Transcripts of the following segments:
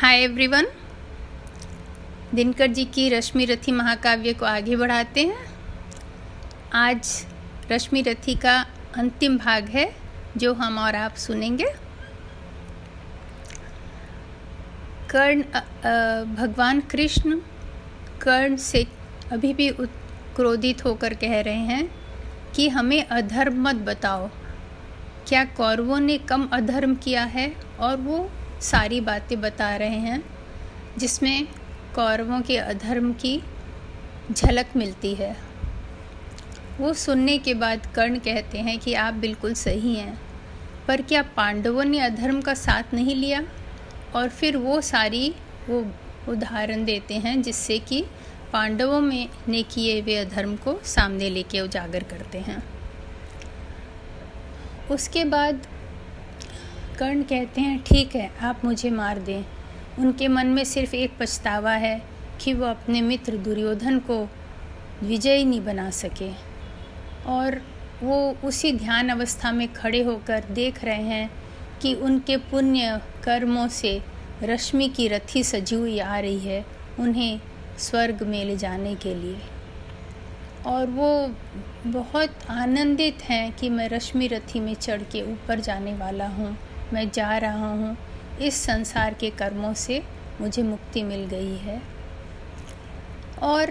Hi everyone Dinkar ji की रश्मि रथी महाकाव्य को आगे बढ़ाते हैं। आज रश्मि रथी का अंतिम भाग है, जो हम और आप सुनेंगे। कर्ण भगवान कृष्ण कर्ण से अभी भी क्रोधित होकर कह रहे हैं कि हमें अधर्म मत बताओ। क्या कौरवों ने कम अधर्म किया है और वो सारी बातें बता रहे हैं, जिसमें कौरवों के अधर्म की झलक मिलती है। वो सुनने के बाद कर्ण कहते हैं कि आप बिल्कुल सही हैं, पर क्या पांडवों ने अधर्म का साथ नहीं लिया? और फिर वो सारी वो उदाहरण देते हैं, जिससे कि पांडवों में ने किए हुए अधर्म को सामने लेके उजागर करते हैं। उसके बाद कर्ण कहते हैं, ठीक है, आप मुझे मार दें। उनके मन में सिर्फ़ एक पछतावा है कि वो अपने मित्र दुर्योधन को विजयी नहीं बना सके। और वो उसी ध्यान अवस्था में खड़े होकर देख रहे हैं कि उनके पुण्य कर्मों से रश्मि की रथी सजी हुई आ रही है उन्हें स्वर्ग में ले जाने के लिए। और वो बहुत आनंदित हैं कि मैं रश्मि रथी में चढ़ के ऊपर जाने वाला हूँ। मैं जा रहा हूँ। इस संसार के कर्मों से मुझे मुक्ति मिल गई है। और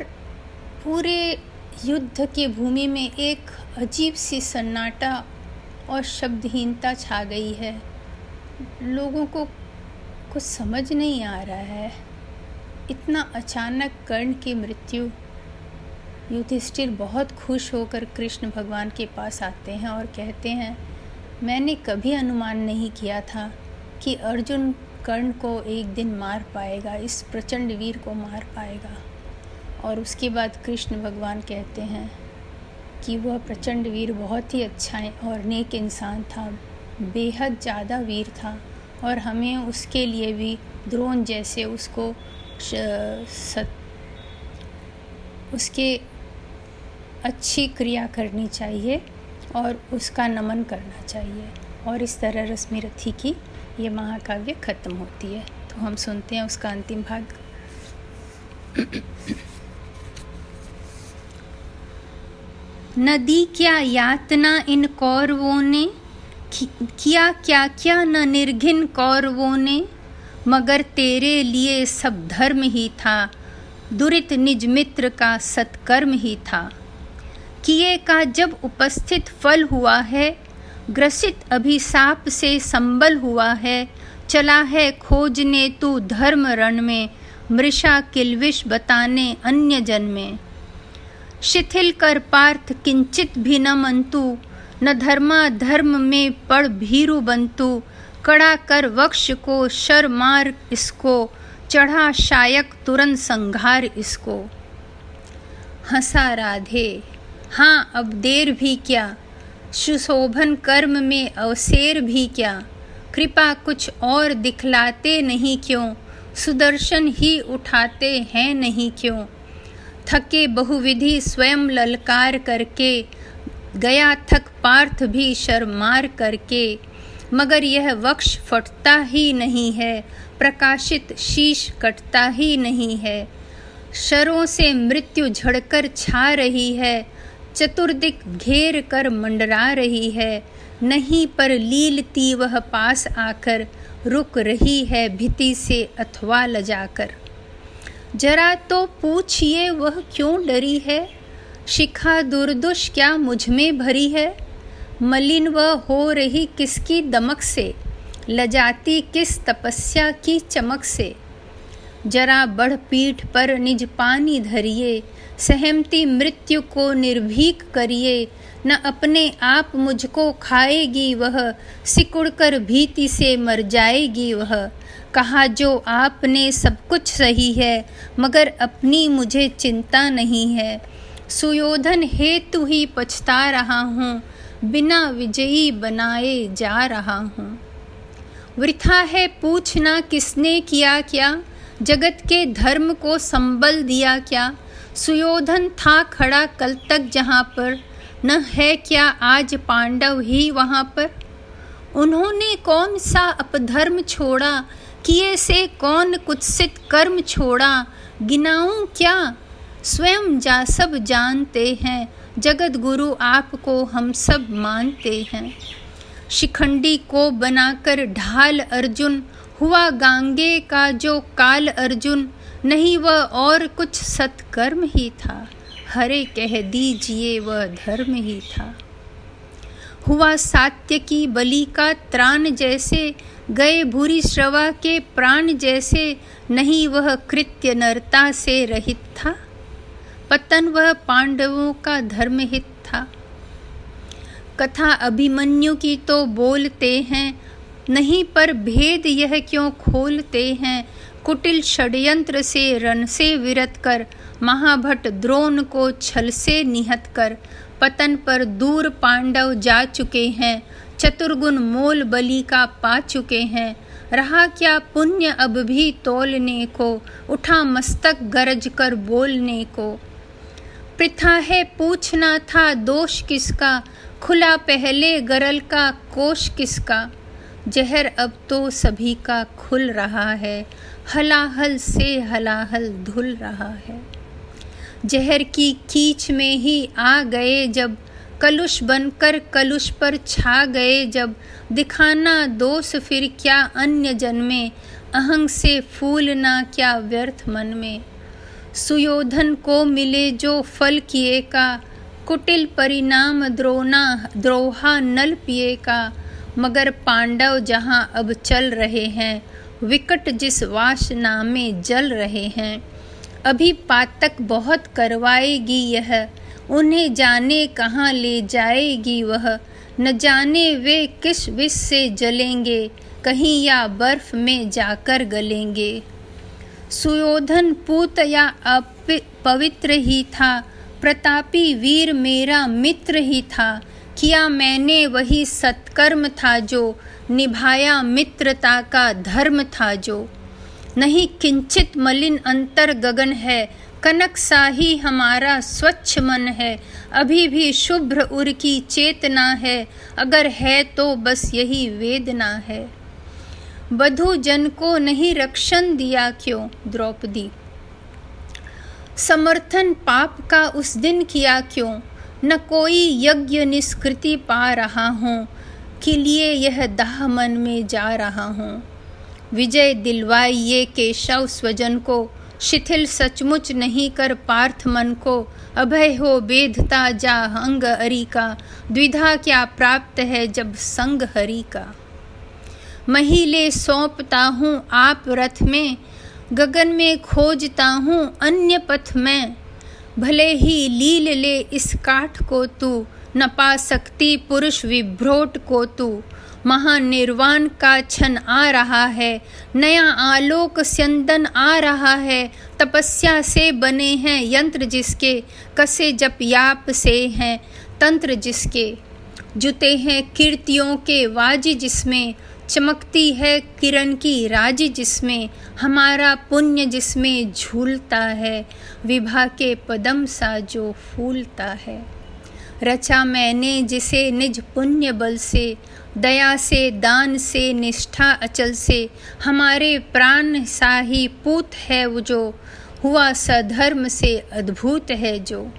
पूरे युद्ध की भूमि में एक अजीब सी सन्नाटा और शब्दहीनता छा गई है। लोगों को कुछ समझ नहीं आ रहा है। इतना अचानक कर्ण की मृत्यु। युधिष्ठिर बहुत खुश होकर कृष्ण भगवान के पास आते हैं और कहते हैं मैंने कभी अनुमान नहीं किया था कि अर्जुन कर्ण को एक दिन मार पाएगा, इस प्रचंड वीर को मार पाएगा। और उसके बाद कृष्ण भगवान कहते हैं कि वह प्रचंड वीर बहुत ही अच्छा और नेक इंसान था, बेहद ज़्यादा वीर था और हमें उसके लिए भी द्रोण जैसे उसको सत, उसके अच्छी क्रिया करनी चाहिए। और उसका नमन करना चाहिए। और इस तरह रश्मि रथी की ये महाकाव्य ख़त्म होती है। तो हम सुनते हैं उसका अंतिम भाग। नदी क्या यातना इन कौरवों ने? किया क्या क्या न निर्घिन कौरवों ने? मगर तेरे लिए सब धर्म ही था। दुरित निज मित्र का सत्कर्म ही था। किए का जब उपस्थित फल हुआ है, ग्रसित अभिशाप से संबल हुआ है, चला है खोजने तू धर्म रण में, मृषा किलविश बताने अन्य जन में। शिथिल कर पार्थ किंचित भी न मंतु, न धर्मा धर्म में पड़ भीरु बंतु, कड़ा कर वक्ष को शर मार इसको, चढ़ा शायक तुरंत संघार इसको। हंसा राधे। हाँ अब देर भी क्या? सुशोभन कर्म में अवसेर भी क्या? कृपा कुछ और दिखलाते नहीं क्यों? सुदर्शन ही उठाते हैं नहीं क्यों? थके बहुविधि स्वयं ललकार करके, गया थक पार्थ भी शर्मार करके। मगर यह वक्ष फटता ही नहीं है, प्रकाशित शीश कटता ही नहीं है। शरों से मृत्यु झड़कर छा रही है चतुर्दिक घेर कर मंडरा रही है। नहीं पर लीलती वह पास आकर रुक रही है भिति से अथवा लजाकर। जरा तो पूछिए वह क्यों डरी है? शिखा दुर्दुष क्या मुझमें भरी है? मलिन वह हो रही किसकी दमक से? लजाती किस तपस्या की चमक से? जरा बढ़ पीठ पर निज पानी धरिए, सहमती मृत्यु को निर्भीक करिए। न अपने आप मुझको खाएगी वह सिकुड़कर भीति से मर जाएगी वह। कहा, जो आपने सब कुछ सही है, मगर अपनी मुझे चिंता नहीं है। सुयोधन हेतु ही पछता रहा हूँ, बिना विजयी बनाए जा रहा हूँ। वृथा है पूछना किसने किया क्या? जगत के धर्म को संबल दिया क्या? सुयोधन था खड़ा कल तक जहाँ पर। न है क्या आज पांडव ही वहाँ पर? उन्होंने कौन सा अपधर्म छोड़ा? किए से कौन कुत्सित कर्म छोड़ा? गिनाऊं क्या? स्वयं जा सब जानते हैं। जगत गुरु आपको हम सब मानते हैं। शिखंडी को बनाकर ढाल अर्जुन हुआ गांगे का जो काल अर्जुन, नहीं वह और कुछ सत्कर्म ही था। हरे कह दीजिए वह धर्म ही था। हुआ सात्य की बलि का त्राण जैसे, गए भूरी श्रवा के प्राण जैसे, नहीं वह कृत्य नरता से रहित था। पतन वह पांडवों का धर्महित था। कथा अभिमन्यु की तो बोलते हैं नहीं, पर भेद यह क्यों खोलते हैं? कुटिल षड्यंत्र से रण से विरत कर, महाभट द्रोण को छल से निहत कर, पतन पर दूर पांडव जा चुके हैं, चतुर्गुण मोल बलि का पा चुके हैं। रहा क्या पुण्य अब भी तोलने को? उठा मस्तक गरज कर बोलने को। प्रथा है पूछना था दोष किसका? खुला पहले गरल का कोश किसका? जहर अब तो सभी का खुल रहा है, हलाहल से हलाहल धुल रहा है। जहर की कीच में ही आ गए जब, कलुष बनकर कलुष पर छा गए जब, दिखाना दोष फिर क्या अन्य जन्मे, अहंग से फूलना क्या व्यर्थ मन में। सुयोधन को मिले जो फल किए का, कुटिल परिणाम द्रोना द्रोहा नल पिए का मगर पांडव जहाँ अब चल रहे हैं, विकट जिस वासना में जल रहे हैं। अभी पातक बहुत करवाएगी यह, उन्हें जाने कहाँ ले जाएगी वह। न जाने वे किस विष से जलेंगे, कहीं या बर्फ़ में जाकर गलेंगे। सुयोधन पूत या पवित्र ही था, प्रतापी वीर मेरा मित्र ही था। किया मैंने वही सत्कर्म था जो, निभाया मित्रता का धर्म था जो। नहीं किंचित मलिन अंतर गगन है, कनक सा ही हमारा स्वच्छ मन है। अभी भी शुभ्र उर की चेतना है, अगर है तो बस यही वेदना है। बधु जन को नहीं रक्षण दिया क्यों, द्रौपदी? समर्थन पाप का उस दिन किया क्यों न कोई यज्ञ निष्कृति पा रहा हूँ, के लिए यह दाह मन में जा रहा हूँ। विजय दिलवाइए केशव स्वजन को, शिथिल सचमुच नहीं कर पार्थ मन को, अभय हो बेधता जा अंग हरि का, द्विधा क्या प्राप्त है जब संग हरि का। महिले सौंपता हूँ आप रथ में, गगन में खोजता हूँ अन्य पथ में भले ही लील ले इस काठ को तू, न पा सकती पुरुष विभ्रोट को तू। महानिर्वाण का क्षण आ रहा है, नया आलोक स्यंदन आ रहा है। तपस्या से बने हैं यंत्र जिसके, कसे जप याप से हैं तंत्र जिसके। जुते हैं कीर्तियों के वाजी जिसमें चमकती है किरण की राज़ी जिसमें, हमारा पुण्य जिसमें झूलता है, विभा के पदम सा जो फूलता है। रचा मैंने जिसे निज पुण्य बल से, दया से, दान से, निष्ठा अचल से, हमारे प्राण साही पूत है वो जो, हुआ सधर्म से अद्भुत है जो।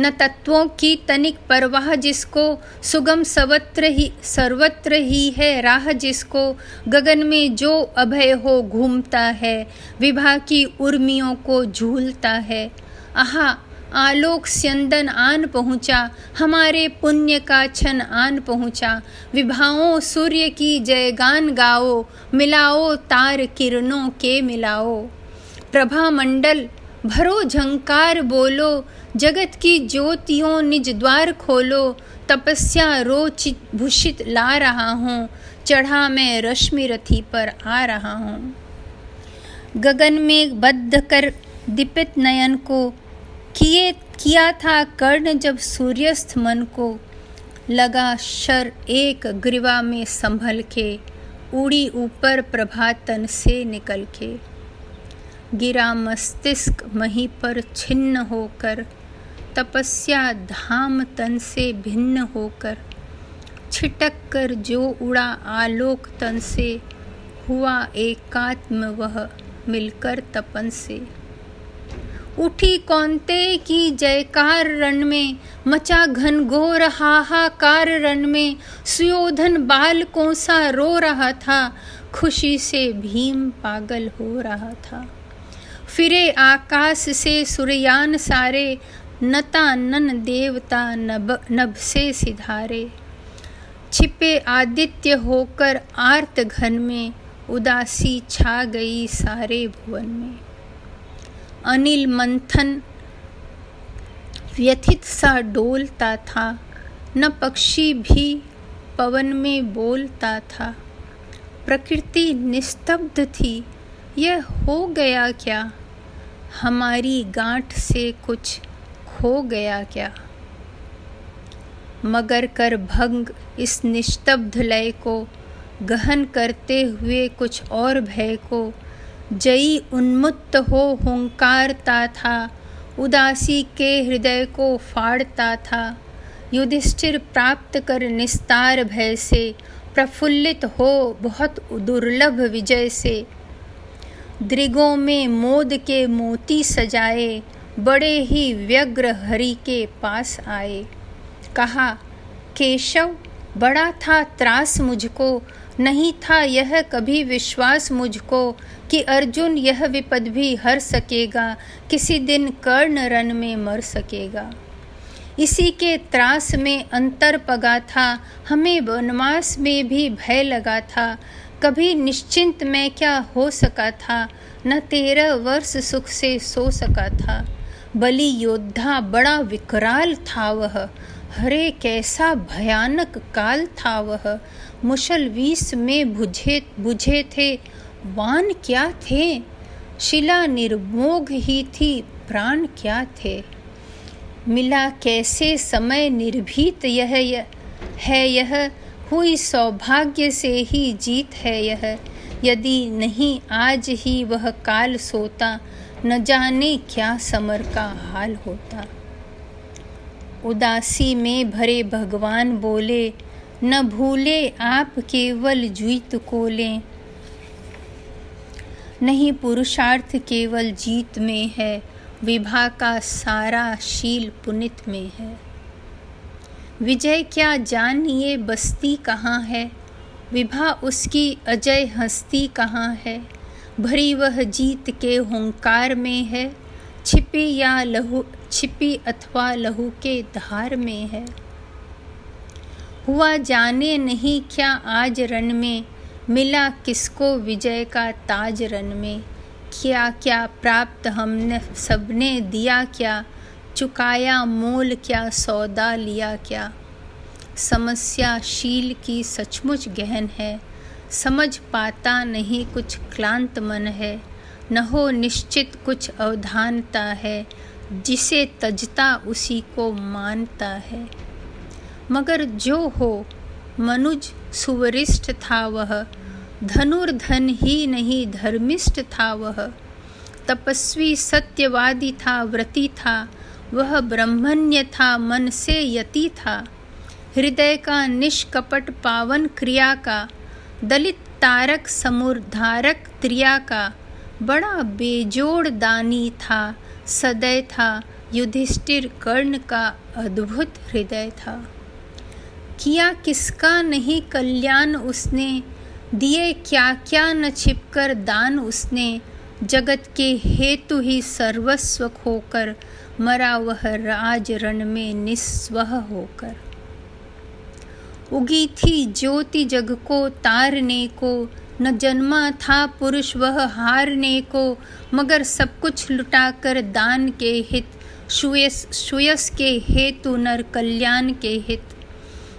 न तत्वों की तनिक परवाह जिसको सुगम सवत्र ही, सर्वत्र ही है, राह जिसको गगन में जो अभय हो घूमता है, विभा की उर्मियों को झूलता है। आहा, आलोक स्यंदन आन पहुँचा, हमारे पुण्य का छन आन पहुँचा। विभाओं सूर्य की जयगान गाओ, मिलाओ तार किरणों के मिलाओ। प्रभा मंडल भरो झंकार बोलो, जगत की ज्योतियों निज द्वार खोलो, तपस्या रोचित भूषित ला रहा हूँ, चढ़ा मैं रश्मि रथी पर आ रहा हूँ। गगन में बद्ध कर दीपित नयन को, किए, किया था कर्ण जब सूर्यस्त मन को, लगा शर एक ग्रीवा में संभल के, उड़ी ऊपर प्रभातन से निकल के। गिरा मस्तिष्क मही पर छिन्न होकर, तपस्या धाम तन से भिन्न होकर, छिटक कर जो उड़ा आलोक तन से, हुआ एकात्म वह मिलकर तपन से। उठी कौनते की जयकार रण में, मचा घन घनघोर हाहाकार रण में, सुयोधन बाल सा रो रहा था, खुशी से भीम पागल हो रहा था। फिरे आकाश से सुरयान सारे, नता नन देवता नभ नभ से सिधारे। छिपे आदित्य होकर आर्त घन में, उदासी छा गई सारे भुवन में। अनिल मंथन, व्यथित सा डोलता था, न पक्षी भी पवन में बोलता था। प्रकृति निस्तब्ध थी, यह हो गया क्या? हमारी गांठ से कुछ खो गया क्या? मगर कर भंग इस निस्तब्ध लय को, गहन करते हुए कुछ और भय को। जई उन्मुक्त हो हुंकारता था, उदासी के हृदय को फाड़ता था। युधिष्ठिर प्राप्त कर निस्तार भय से, प्रफुल्लित हो बहुत दुर्लभ विजय से। दृगों में मोद के मोती सजाए, बड़े ही व्यग्र हरि के पास आए। कहा, केशव, बड़ा था त्रास मुझको, नहीं था यह कभी विश्वास मुझको कि अर्जुन यह विपद भी हर सकेगा, किसी दिन कर्ण रन में मर सकेगा। इसी के त्रास में अंतर पगा था, हमें वनवास में भी भय लगा था कभी निश्चिंत में क्या हो सका था? न तेरह वर्ष सुख से सो सका था। बलि योद्धा बड़ा विकराल था वह। हरे कैसा भयानक काल था वह। मुशल वीस में बुझे बुझे थे। वान क्या थे? शिला निर्मोघ ही थी प्राण क्या थे? मिला कैसे समय निर्भीत यह, यह है यह? हुई सौभाग्य से ही जीत है यह। यदि नहीं, आज ही वह काल सोता, न जाने क्या समर का हाल होता। उदासी में भरे भगवान बोले, न भूले आप केवल जुइत को लें। नहीं, पुरुषार्थ केवल जीत में है, विभा का सारा शील पुनित में है। विजय क्या जानिए बस्ती कहाँ है? विभा उसकी अजय हस्ती कहाँ है? भरी वह जीत के हुंकार में है। छिपी या लहू, छिपी अथवा लहू के धार में है। हुआ जाने नहीं क्या आज रन में? मिला किसको विजय का ताज रन में? क्या क्या प्राप्त हमने, सबने दिया क्या? चुकाया मोल क्या, सौदा लिया क्या? समस्या शील की सचमुच गहन है। समझ पाता नहीं कुछ क्लांत मन है। न हो निश्चित कुछ अवधानता है। जिसे तजता उसी को मानता है। मगर जो हो, मनुज सुवरिष्ठ था वह। धनुर्धन ही नहीं, धर्मिष्ठ था वह। तपस्वी सत्यवादी था, व्रती था। वह ब्रह्मण्य था मन से यति था। हृदय का निष्कपट पावन क्रिया का, दलित तारक समुर्धारक त्रिया का बड़ा बेजोड़ दानी था सदैव था, युधिष्ठिर कर्ण का अद्भुत हृदय था। किया किसका नहीं कल्याण उसने, दिए क्या क्या न छिपकर दान उसने जगत के हेतु ही सर्वस्व होकर मरा वह राज रण में निस्वह होकर। उगी थी ज्योति जग को तारने को, न जन्मा था पुरुष वह हारने को, मगर सब कुछ लुटाकर दान के हित, सुयस सुयस के हेतु नर कल्याण के हित।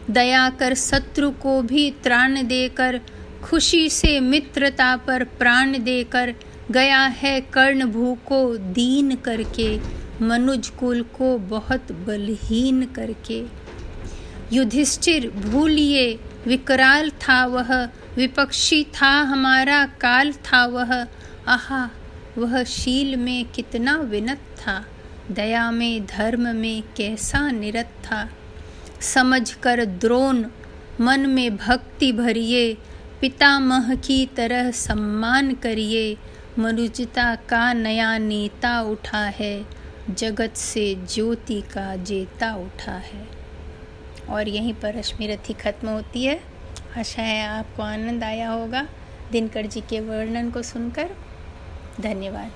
दया कर शत्रु को भी त्राण देकर, खुशी से मित्रता पर प्राण देकर गया है कर्ण भू को दीन करके मनुज कुल को बहुत बलहीन करके। युधिष्ठिर भूलिए, विकराल था वह, विपक्षी था हमारा, काल था वह। आहा, वह शील में कितना विनत था, दया में, धर्म में कैसा निरत था। समझ कर द्रोण, मन में भक्ति भरिए, पितामह की तरह सम्मान करिए मनुजता का नया नेता उठा है, जगत से ज्योति का जेता उठा है। और यहीं पर रश्मि रथी खत्म होती है। आशा है आपको आनंद आया होगा। दिनकर जी के वर्णन को सुनकर। धन्यवाद।